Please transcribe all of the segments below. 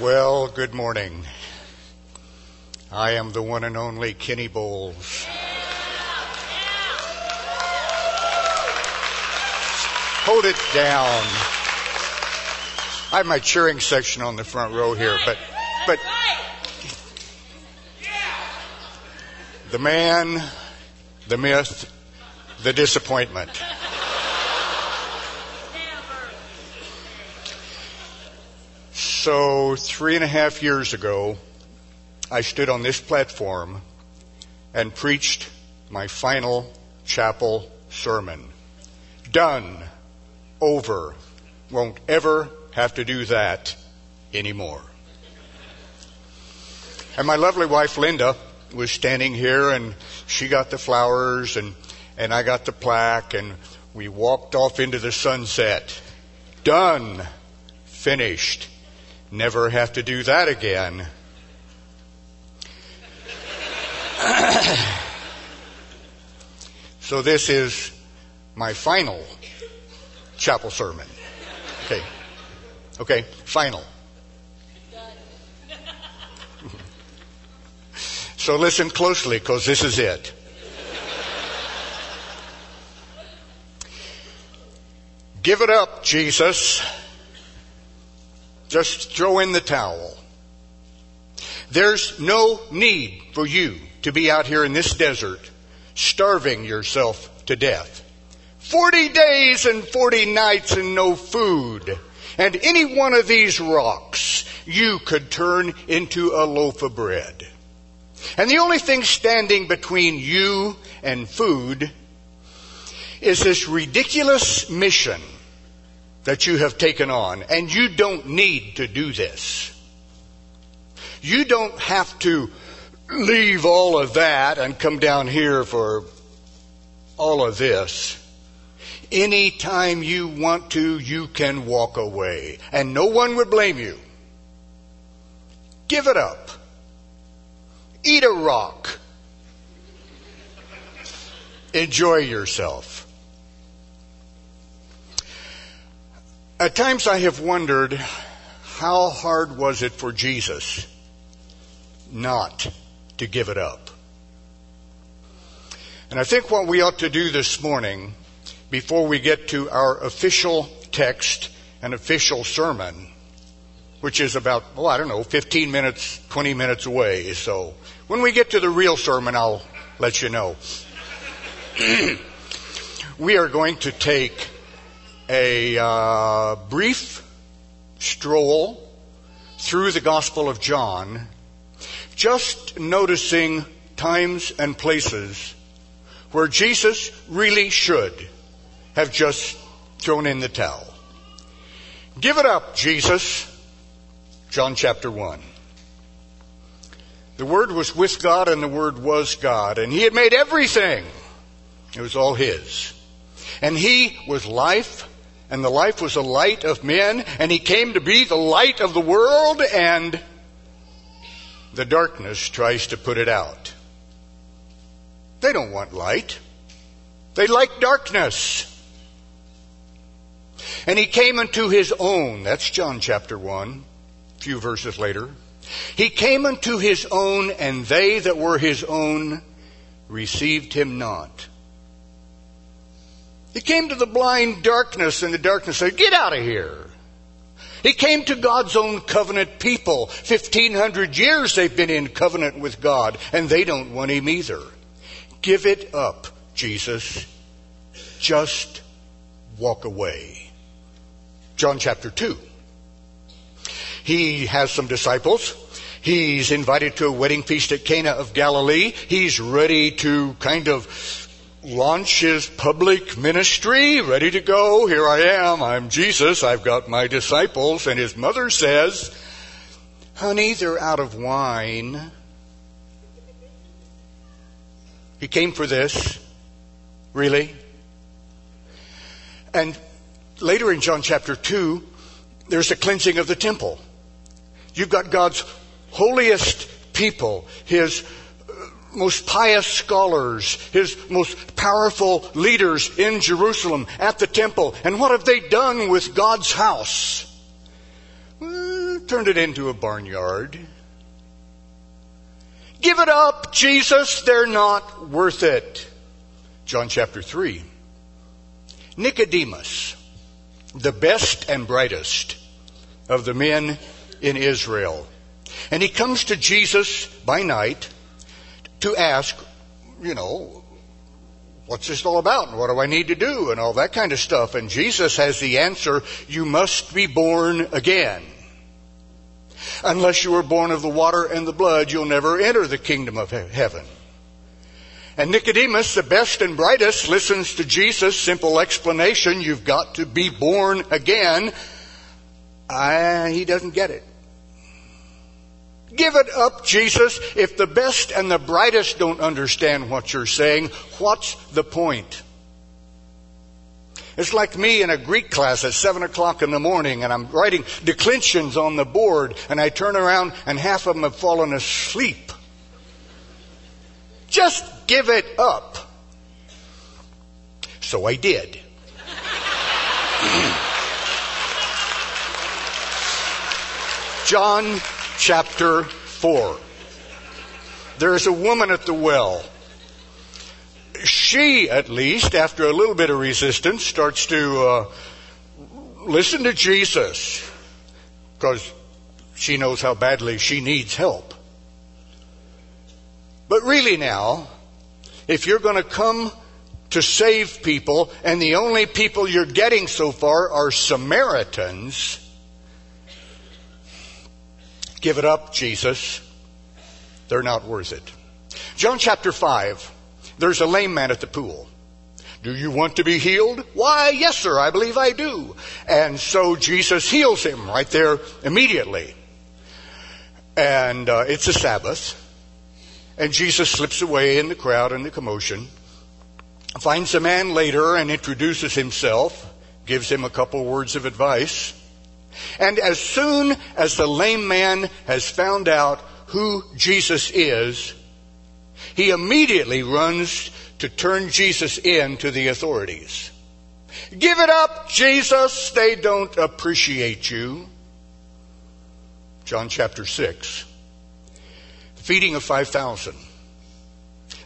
Well, good morning. I am the one and only Kenny Boles. Hold it down. I have my cheering section on the front row here, but, but, the man, the myth, the disappointment. So, three and a half years ago, I stood on this platform and preached my final chapel sermon. Done. Over. Won't ever have to do that anymore. And my lovely wife Linda was standing here and she got the flowers and, and I got the plaque and we walked off into the sunset. Done. Finished. Never have to do that again. so this is my final chapel sermon. Okay. Okay, final. so listen closely because this is it. Give it up, Jesus. Just throw in the towel. There's no need for you to be out here in this desert starving yourself to death. Forty days and forty nights and no food. And any one of these rocks you could turn into a loaf of bread. And the only thing standing between you and food is this ridiculous mission that you have taken on. And you don't need to do this. You don't have to leave all of that and come down here for all of this. Anytime you want to, you can walk away. And no one would blame you. Give it up. Eat a rock. Enjoy yourself. At times I have wondered how hard was it for Jesus not to give it up? And I think what we ought to do this morning, before we get to our official text and official sermon, which is about, well, I don't know, 15 minutes, 20 minutes away. So when we get to the real sermon, I'll let you know. we are going to take a uh, brief stroll through the Gospel of John, just noticing times and places where Jesus really should have just thrown in the towel. Give it up, Jesus. John chapter 1. The Word was with God and the Word was God, and He had made everything. It was all His. And He was life, and the life was the light of men, and he came to be the light of the world, and the darkness tries to put it out. They don't want light. They like darkness. And he came unto his own. That's John chapter 1, a few verses later. He came unto his own, and they that were his own received him not. He came to the blind darkness, and the darkness said, Get out of here. He came to God's own covenant people. 1500 years they've been in covenant with God, and they don't want Him either. Give it up, Jesus. Just walk away. John chapter 2. He has some disciples. He's invited to a wedding feast at Cana of Galilee. He's ready to kind of launch his public ministry, ready to go. Here I am. I'm Jesus. I've got my disciples. And his mother says, Honey, they're out of wine. He came for this. Really? And later in John chapter 2, there's a cleansing of the temple. You've got God's holiest people, His most pious scholars, his most powerful leaders in Jerusalem at the temple. And what have they done with God's house? Turned it into a barnyard. Give it up, Jesus, they're not worth it. John chapter 3. Nicodemus, the best and brightest of the men in Israel. And he comes to Jesus by night to ask, you know, what's this all about and what do I need to do and all that kind of stuff. And Jesus has the answer, you must be born again. Unless you are born of the water and the blood, you'll never enter the kingdom of heaven. And Nicodemus, the best and brightest, listens to Jesus' simple explanation, you've got to be born again. I, he doesn't get it. Give it up, Jesus. If the best and the brightest don't understand what you're saying, what's the point? It's like me in a Greek class at 7 o'clock in the morning and I'm writing declensions on the board and I turn around and half of them have fallen asleep. Just give it up. So I did. John chapter 4. There is a woman at the well. She, at least, after a little bit of resistance, starts to uh, listen to Jesus because she knows how badly she needs help. But really, now, if you're going to come to save people, and the only people you're getting so far are Samaritans, Give it up, Jesus. They're not worth it. John chapter 5. There's a lame man at the pool. Do you want to be healed? Why, yes, sir, I believe I do. And so Jesus heals him right there immediately. And uh, it's a Sabbath. And Jesus slips away in the crowd and the commotion, finds the man later and introduces himself, gives him a couple words of advice. And as soon as the lame man has found out who Jesus is, he immediately runs to turn Jesus in to the authorities. Give it up, Jesus. They don't appreciate you. John chapter 6. Feeding of 5,000.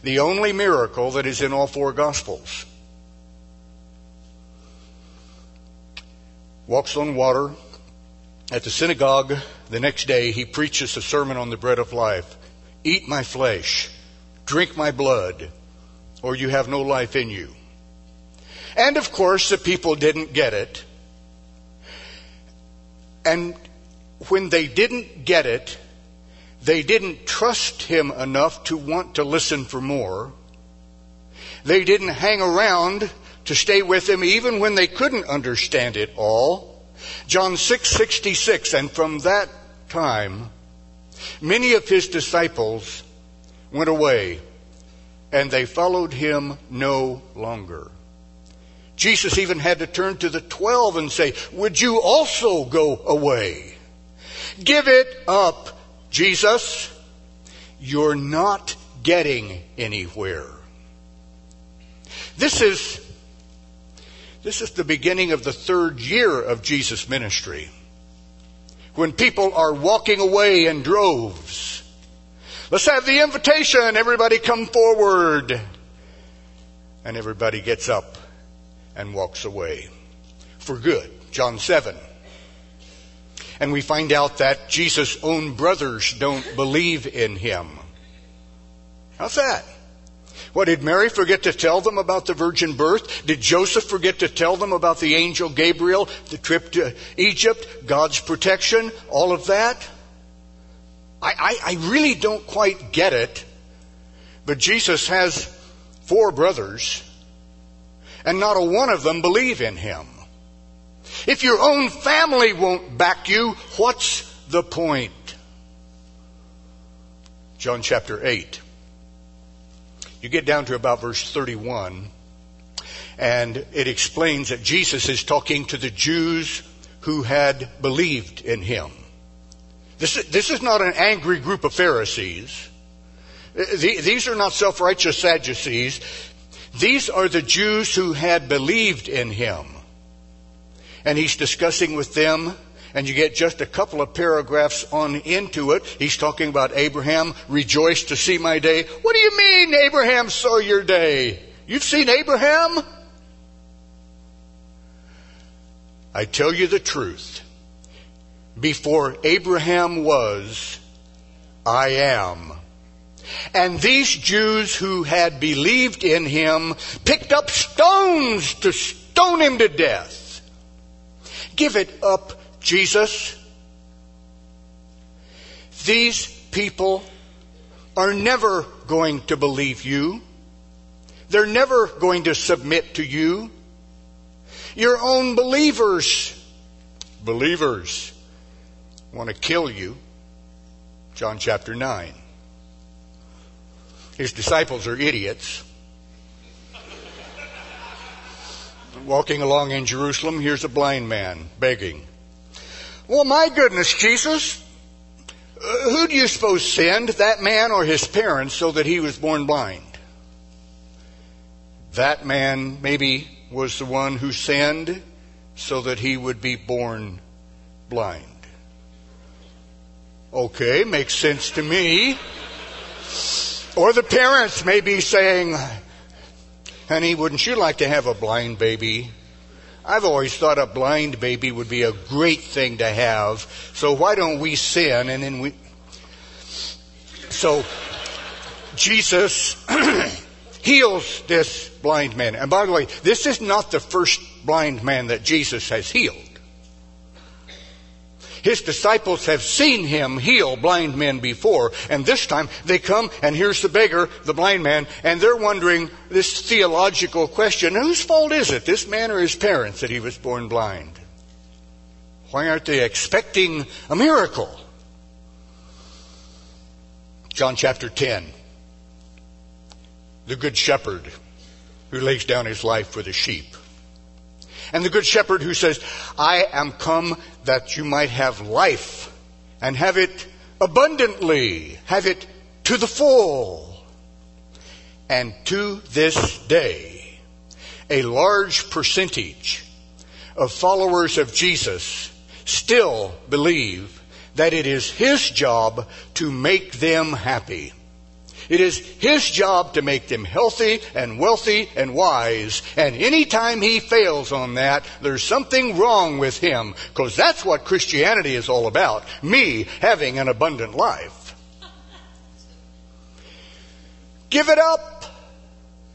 The only miracle that is in all four Gospels. Walks on water, at the synagogue the next day, he preaches a sermon on the bread of life. Eat my flesh, drink my blood, or you have no life in you. And of course, the people didn't get it. And when they didn't get it, they didn't trust him enough to want to listen for more. They didn't hang around to stay with him even when they couldn't understand it all. John 6:66 and from that time many of his disciples went away and they followed him no longer. Jesus even had to turn to the 12 and say, "Would you also go away?" Give it up, Jesus. You're not getting anywhere. This is this is the beginning of the third year of Jesus' ministry. When people are walking away in droves. Let's have the invitation. Everybody come forward. And everybody gets up and walks away for good. John 7. And we find out that Jesus' own brothers don't believe in him. How's that? What, did Mary forget to tell them about the virgin birth? Did Joseph forget to tell them about the angel Gabriel, the trip to Egypt, God's protection, all of that? I, I, I really don't quite get it, but Jesus has four brothers, and not a one of them believe in him. If your own family won't back you, what's the point? John chapter 8. You get down to about verse 31, and it explains that Jesus is talking to the Jews who had believed in him. This, this is not an angry group of Pharisees. These are not self righteous Sadducees. These are the Jews who had believed in him. And he's discussing with them, and you get just a couple of paragraphs on into it. He's talking about Abraham, rejoiced to see my day. What do you mean Abraham saw your day? You've seen Abraham? I tell you the truth. Before Abraham was, I am. And these Jews who had believed in him picked up stones to stone him to death. Give it up, Jesus. These people are never going to believe you. They're never going to submit to you. Your own believers, believers, want to kill you. John chapter 9. His disciples are idiots. Walking along in Jerusalem, here's a blind man begging. Well, my goodness, Jesus, uh, who do you suppose sinned, that man or his parents, so that he was born blind? That man maybe was the one who sinned so that he would be born blind. Okay, makes sense to me. Or the parents may be saying, honey, wouldn't you like to have a blind baby? I've always thought a blind baby would be a great thing to have, so why don't we sin and then we. So, Jesus heals this blind man. And by the way, this is not the first blind man that Jesus has healed. His disciples have seen him heal blind men before, and this time they come and here's the beggar, the blind man, and they're wondering this theological question whose fault is it, this man or his parents, that he was born blind? Why aren't they expecting a miracle? John chapter 10. The Good Shepherd who lays down his life for the sheep. And the Good Shepherd who says, I am come that you might have life and have it abundantly, have it to the full. And to this day, a large percentage of followers of Jesus still believe that it is His job to make them happy. It is His job to make them healthy and wealthy and wise. And anytime He fails on that, there's something wrong with Him. Because that's what Christianity is all about. Me having an abundant life. Give it up,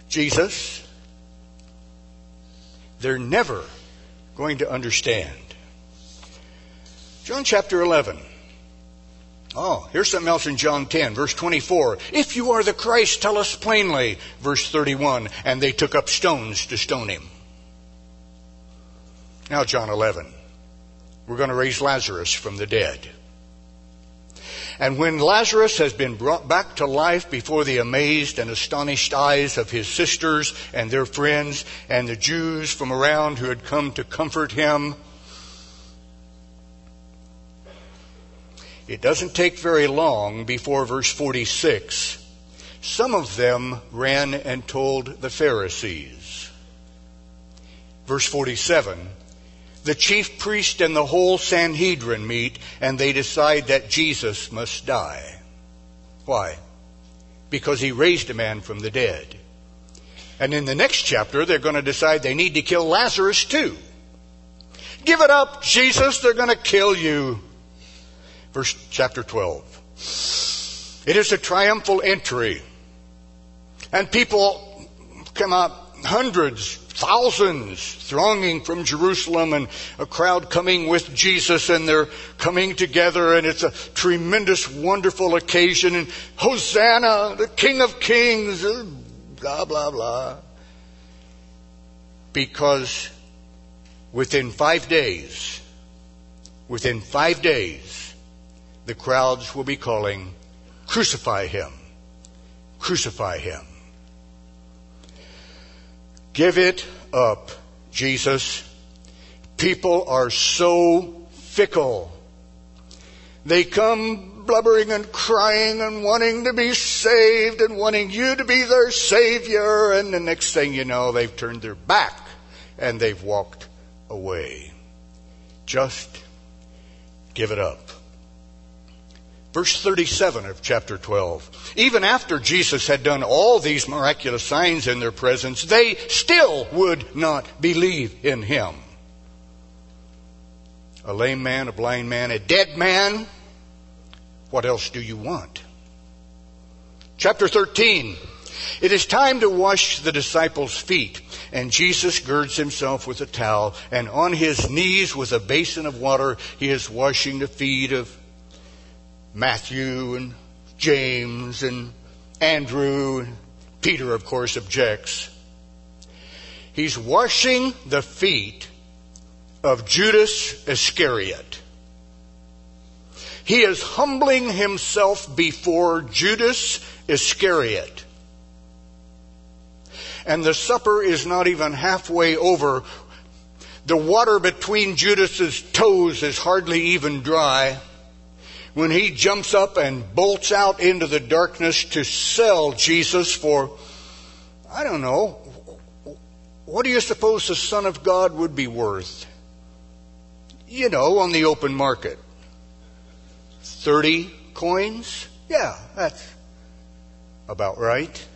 Jesus. They're never going to understand. John chapter 11. Oh, here's something else in John 10, verse 24. If you are the Christ, tell us plainly. Verse 31. And they took up stones to stone him. Now, John 11. We're going to raise Lazarus from the dead. And when Lazarus has been brought back to life before the amazed and astonished eyes of his sisters and their friends and the Jews from around who had come to comfort him, It doesn't take very long before verse 46. Some of them ran and told the Pharisees. Verse 47. The chief priest and the whole Sanhedrin meet and they decide that Jesus must die. Why? Because he raised a man from the dead. And in the next chapter, they're going to decide they need to kill Lazarus too. Give it up, Jesus, they're going to kill you verse chapter 12. It is a triumphal entry. And people come out, hundreds, thousands thronging from Jerusalem and a crowd coming with Jesus and they're coming together and it's a tremendous, wonderful occasion and Hosanna, the King of Kings, uh, blah, blah, blah. Because within five days, within five days, the crowds will be calling, Crucify him! Crucify him! Give it up, Jesus. People are so fickle. They come blubbering and crying and wanting to be saved and wanting you to be their Savior, and the next thing you know, they've turned their back and they've walked away. Just Give it up. Verse 37 of chapter 12. Even after Jesus had done all these miraculous signs in their presence, they still would not believe in him. A lame man, a blind man, a dead man. What else do you want? Chapter 13. It is time to wash the disciples' feet. And Jesus girds himself with a towel, and on his knees with a basin of water, he is washing the feet of Matthew and James and Andrew. And Peter, of course, objects. He's washing the feet of Judas Iscariot. He is humbling himself before Judas Iscariot. And the supper is not even halfway over. The water between Judas's toes is hardly even dry when he jumps up and bolts out into the darkness to sell Jesus for, I don't know, what do you suppose the Son of God would be worth? You know, on the open market. 30 coins? Yeah, that's about right.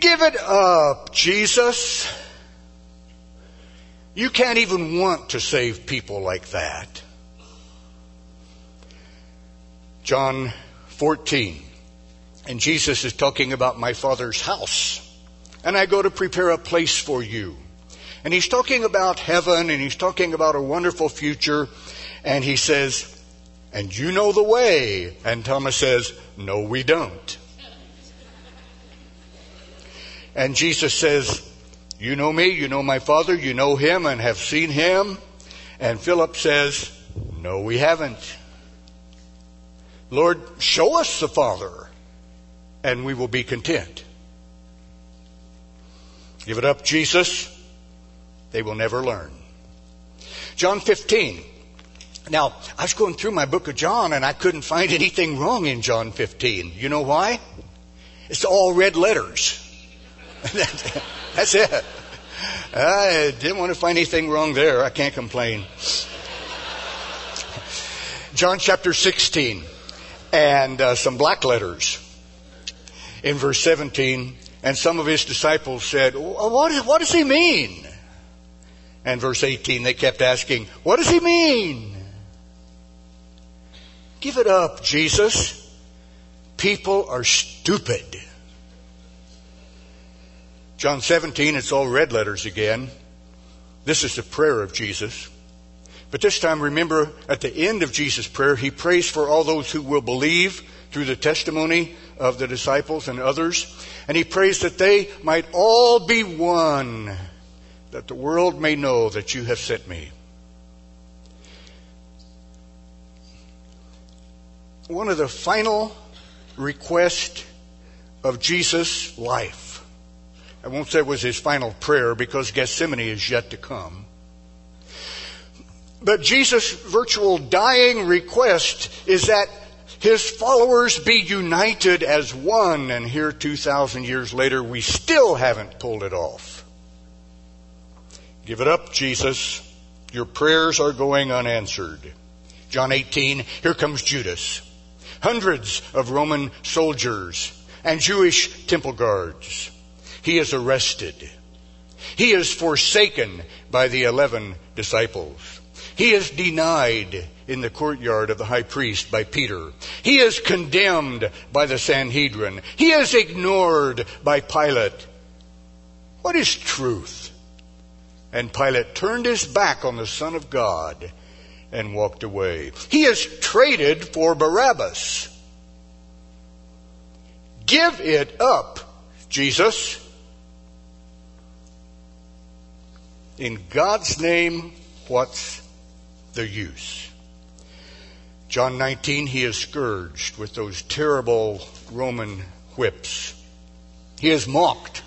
Give it up, Jesus. You can't even want to save people like that. John 14. And Jesus is talking about my Father's house. And I go to prepare a place for you. And he's talking about heaven and he's talking about a wonderful future. And he says, And you know the way. And Thomas says, No, we don't. And Jesus says, You know me, you know my Father, you know him and have seen him. And Philip says, No, we haven't. Lord, show us the Father, and we will be content. Give it up, Jesus. They will never learn. John 15. Now, I was going through my book of John and I couldn't find anything wrong in John 15. You know why? It's all red letters. That's it. I didn't want to find anything wrong there. I can't complain. John chapter 16 and uh, some black letters in verse 17. And some of his disciples said, what, what does he mean? And verse 18, they kept asking, What does he mean? Give it up, Jesus. People are stupid. John 17, it's all red letters again. This is the prayer of Jesus. But this time, remember, at the end of Jesus' prayer, he prays for all those who will believe through the testimony of the disciples and others. And he prays that they might all be one, that the world may know that you have sent me. One of the final requests of Jesus' life. I won't say it was his final prayer because Gethsemane is yet to come. But Jesus' virtual dying request is that his followers be united as one, and here 2,000 years later, we still haven't pulled it off. Give it up, Jesus. Your prayers are going unanswered. John 18, here comes Judas. Hundreds of Roman soldiers and Jewish temple guards. He is arrested. He is forsaken by the eleven disciples. He is denied in the courtyard of the high priest by Peter. He is condemned by the Sanhedrin. He is ignored by Pilate. What is truth? And Pilate turned his back on the Son of God and walked away. He is traded for Barabbas. Give it up, Jesus. In God's name, what's the use. John 19, he is scourged with those terrible Roman whips. He is mocked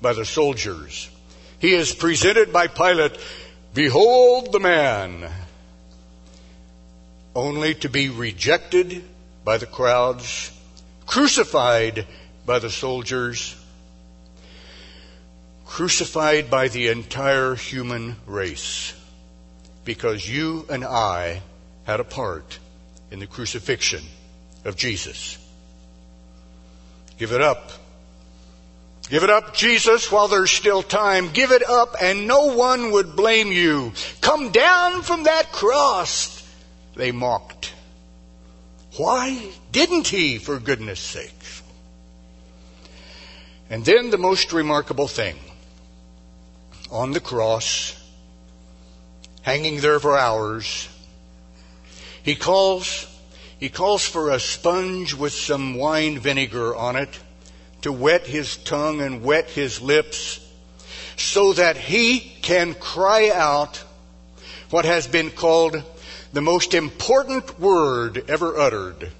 by the soldiers. He is presented by Pilate, behold the man, only to be rejected by the crowds, crucified by the soldiers, crucified by the entire human race because you and I had a part in the crucifixion of Jesus. Give it up. Give it up, Jesus, while there's still time. Give it up and no one would blame you. Come down from that cross, they mocked. Why didn't he, for goodness sake? And then the most remarkable thing on the cross, hanging there for hours, he calls, he calls for a sponge with some wine vinegar on it to wet his tongue and wet his lips so that he can cry out what has been called the most important word ever uttered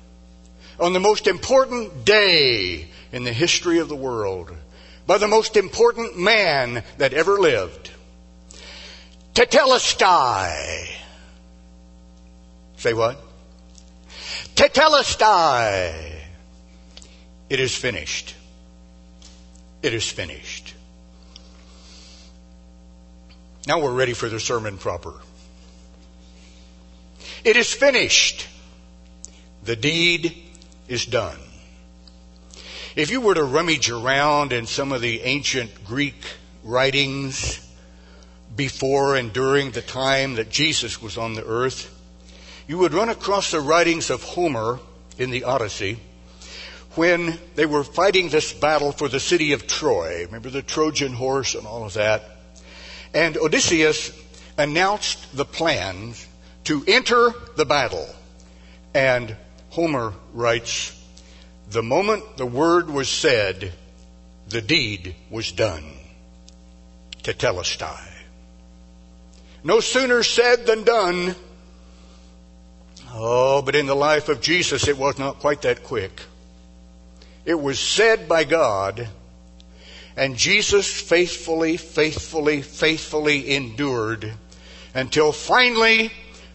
on the most important day in the history of the world by the most important man that ever lived. Tetelestai. Say what? Tetelestai. It is finished. It is finished. Now we're ready for the sermon proper. It is finished. The deed is done. If you were to rummage around in some of the ancient Greek writings before and during the time that Jesus was on the earth, you would run across the writings of Homer in the Odyssey when they were fighting this battle for the city of Troy. Remember the Trojan horse and all of that? And Odysseus announced the plans to enter the battle. And Homer writes, the moment the word was said, the deed was done. Tetelestai. No sooner said than done. Oh, but in the life of Jesus, it was not quite that quick. It was said by God, and Jesus faithfully, faithfully, faithfully endured until finally,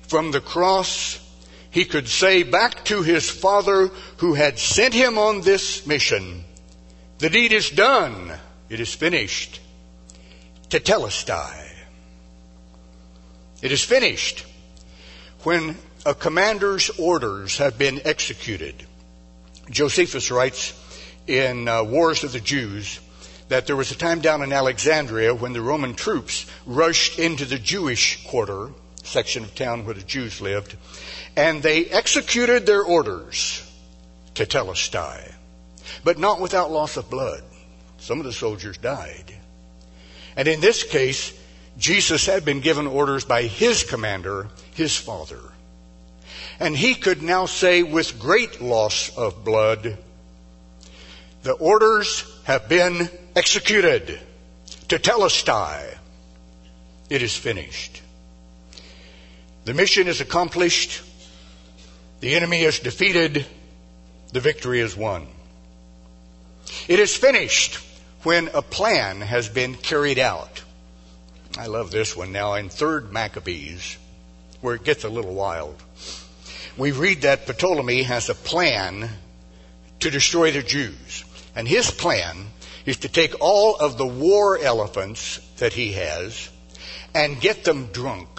from the cross, he could say back to his Father who had sent him on this mission, the deed is done, it is finished. Tetelestai. It is finished. When a commander's orders have been executed, Josephus writes in uh, Wars of the Jews that there was a time down in Alexandria when the Roman troops rushed into the Jewish quarter, section of town where the Jews lived, and they executed their orders tetelestai, but not without loss of blood. Some of the soldiers died. And in this case, Jesus had been given orders by his commander, his father. And he could now say with great loss of blood, the orders have been executed. Tetelestai. It is finished. The mission is accomplished. The enemy is defeated. The victory is won. It is finished when a plan has been carried out. I love this one now in 3rd Maccabees, where it gets a little wild we read that Ptolemy has a plan to destroy the Jews. And his plan is to take all of the war elephants that he has and get them drunk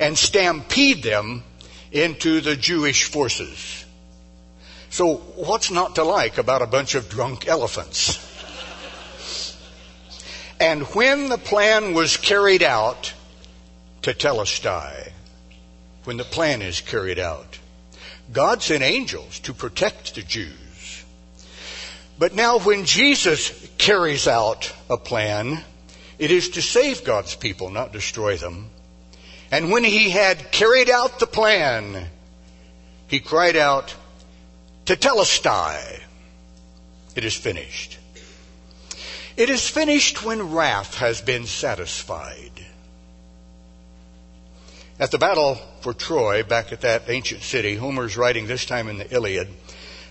and stampede them into the Jewish forces. So, what's not to like about a bunch of drunk elephants? And when the plan was carried out, tetelestai, when the plan is carried out. God sent angels to protect the Jews. But now when Jesus carries out a plan, it is to save God's people, not destroy them. And when he had carried out the plan, he cried out, to Tetelestai, it is finished. It is finished when wrath has been satisfied. At the battle for Troy, back at that ancient city, Homer's writing this time in the Iliad,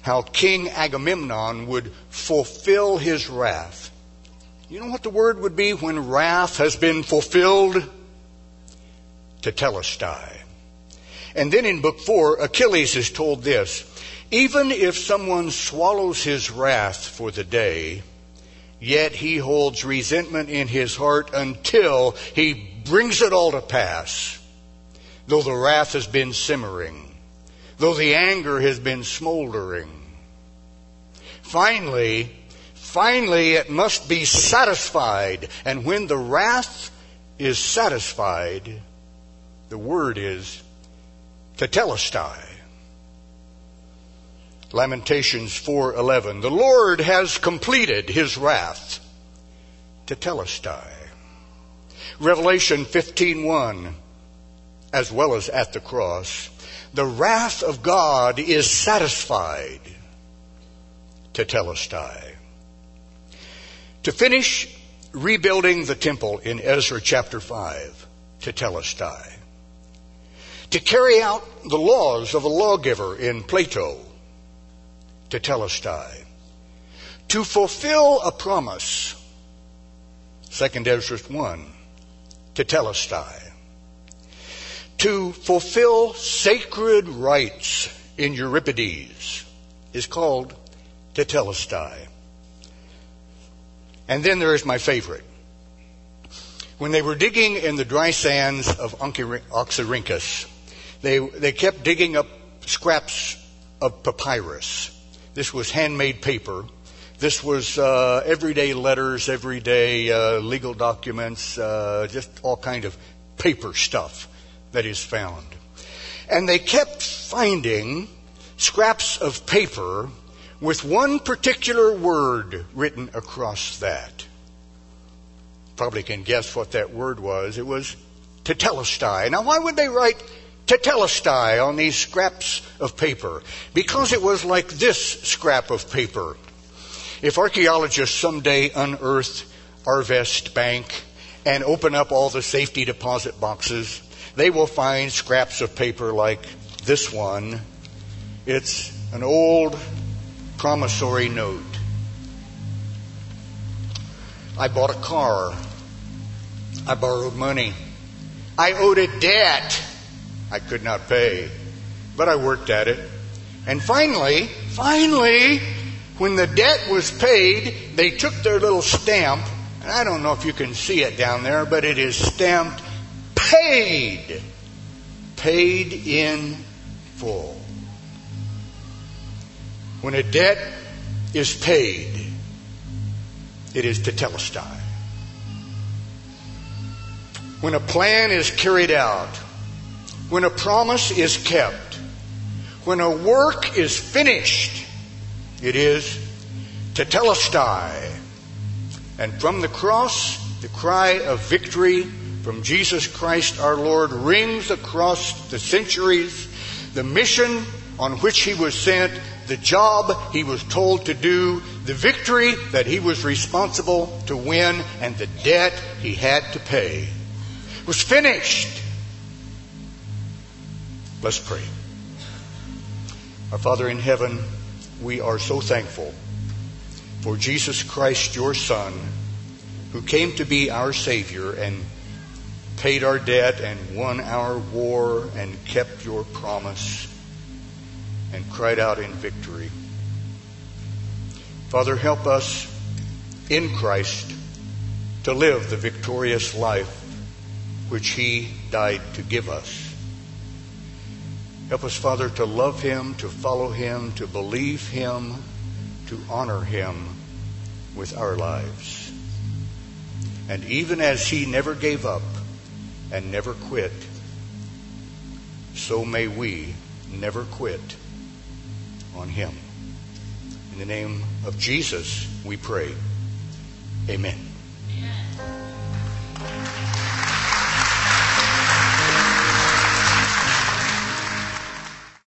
how King Agamemnon would fulfill his wrath. You know what the word would be when wrath has been fulfilled? Tetelestai. And then in book four, Achilles is told this even if someone swallows his wrath for the day, yet he holds resentment in his heart until he brings it all to pass though the wrath has been simmering, though the anger has been smoldering. Finally, finally it must be satisfied. And when the wrath is satisfied, the word is tetelestai. Lamentations 4:11 The Lord has completed his wrath tetelestai. Revelation 15:1 as well as at the cross the wrath of God is satisfied tetelestai. To finish rebuilding the temple in Ezra chapter 5 tetelestai. To carry out the laws of a lawgiver in Plato tetelestai. To fulfill a promise 2nd Ezra 1, tetelestai. To fulfill sacred rites in Euripides is called tetelestai. And then there is my favorite. When they were digging in the dry sands of Oxyrhynchus, they, they kept digging up scraps of papyrus. This was handmade paper this was uh, everyday letters, everyday uh, legal documents, uh, just all kind of paper stuff that is found. And they kept finding scraps of paper with one particular word written across that. Probably can guess what that word was. It was tetelestai. Now, why would they write tetelestai on these scraps of paper? Because it was like this scrap of paper if archaeologists someday unearth Arvest Bank and open up all the safety deposit boxes, they will find scraps of paper like this one. It's an old promissory note. I bought a car. I borrowed money. I owed a debt I could not pay, but I worked at it. And finally, finally, when the debt was paid, they took their little stamp, and I don't know if you can see it down there, but it is stamped paid. Paid in full. When a debt is paid, it is tetelestai. When a plan is carried out, when a promise is kept, when a work is finished, it is to tetelestai. And from the cross, the cry of victory from Jesus Christ our Lord rings across the centuries. The mission on which he was sent, the job he was told to do, the victory that he was responsible to win, and the debt he had to pay was finished. Let's pray. Our Father in heaven, we are so thankful for Jesus Christ, your Son, who came to be our Savior and paid our debt and won our war and kept your promise and cried out in victory. Father, help us in Christ to live the victorious life which He died to give us. Help us, Father, to love Him, to follow Him, to believe Him, to honor Him with our lives. And even as He never gave up and never quit, so may we never quit on Him. In the name of Jesus, we pray. Amen.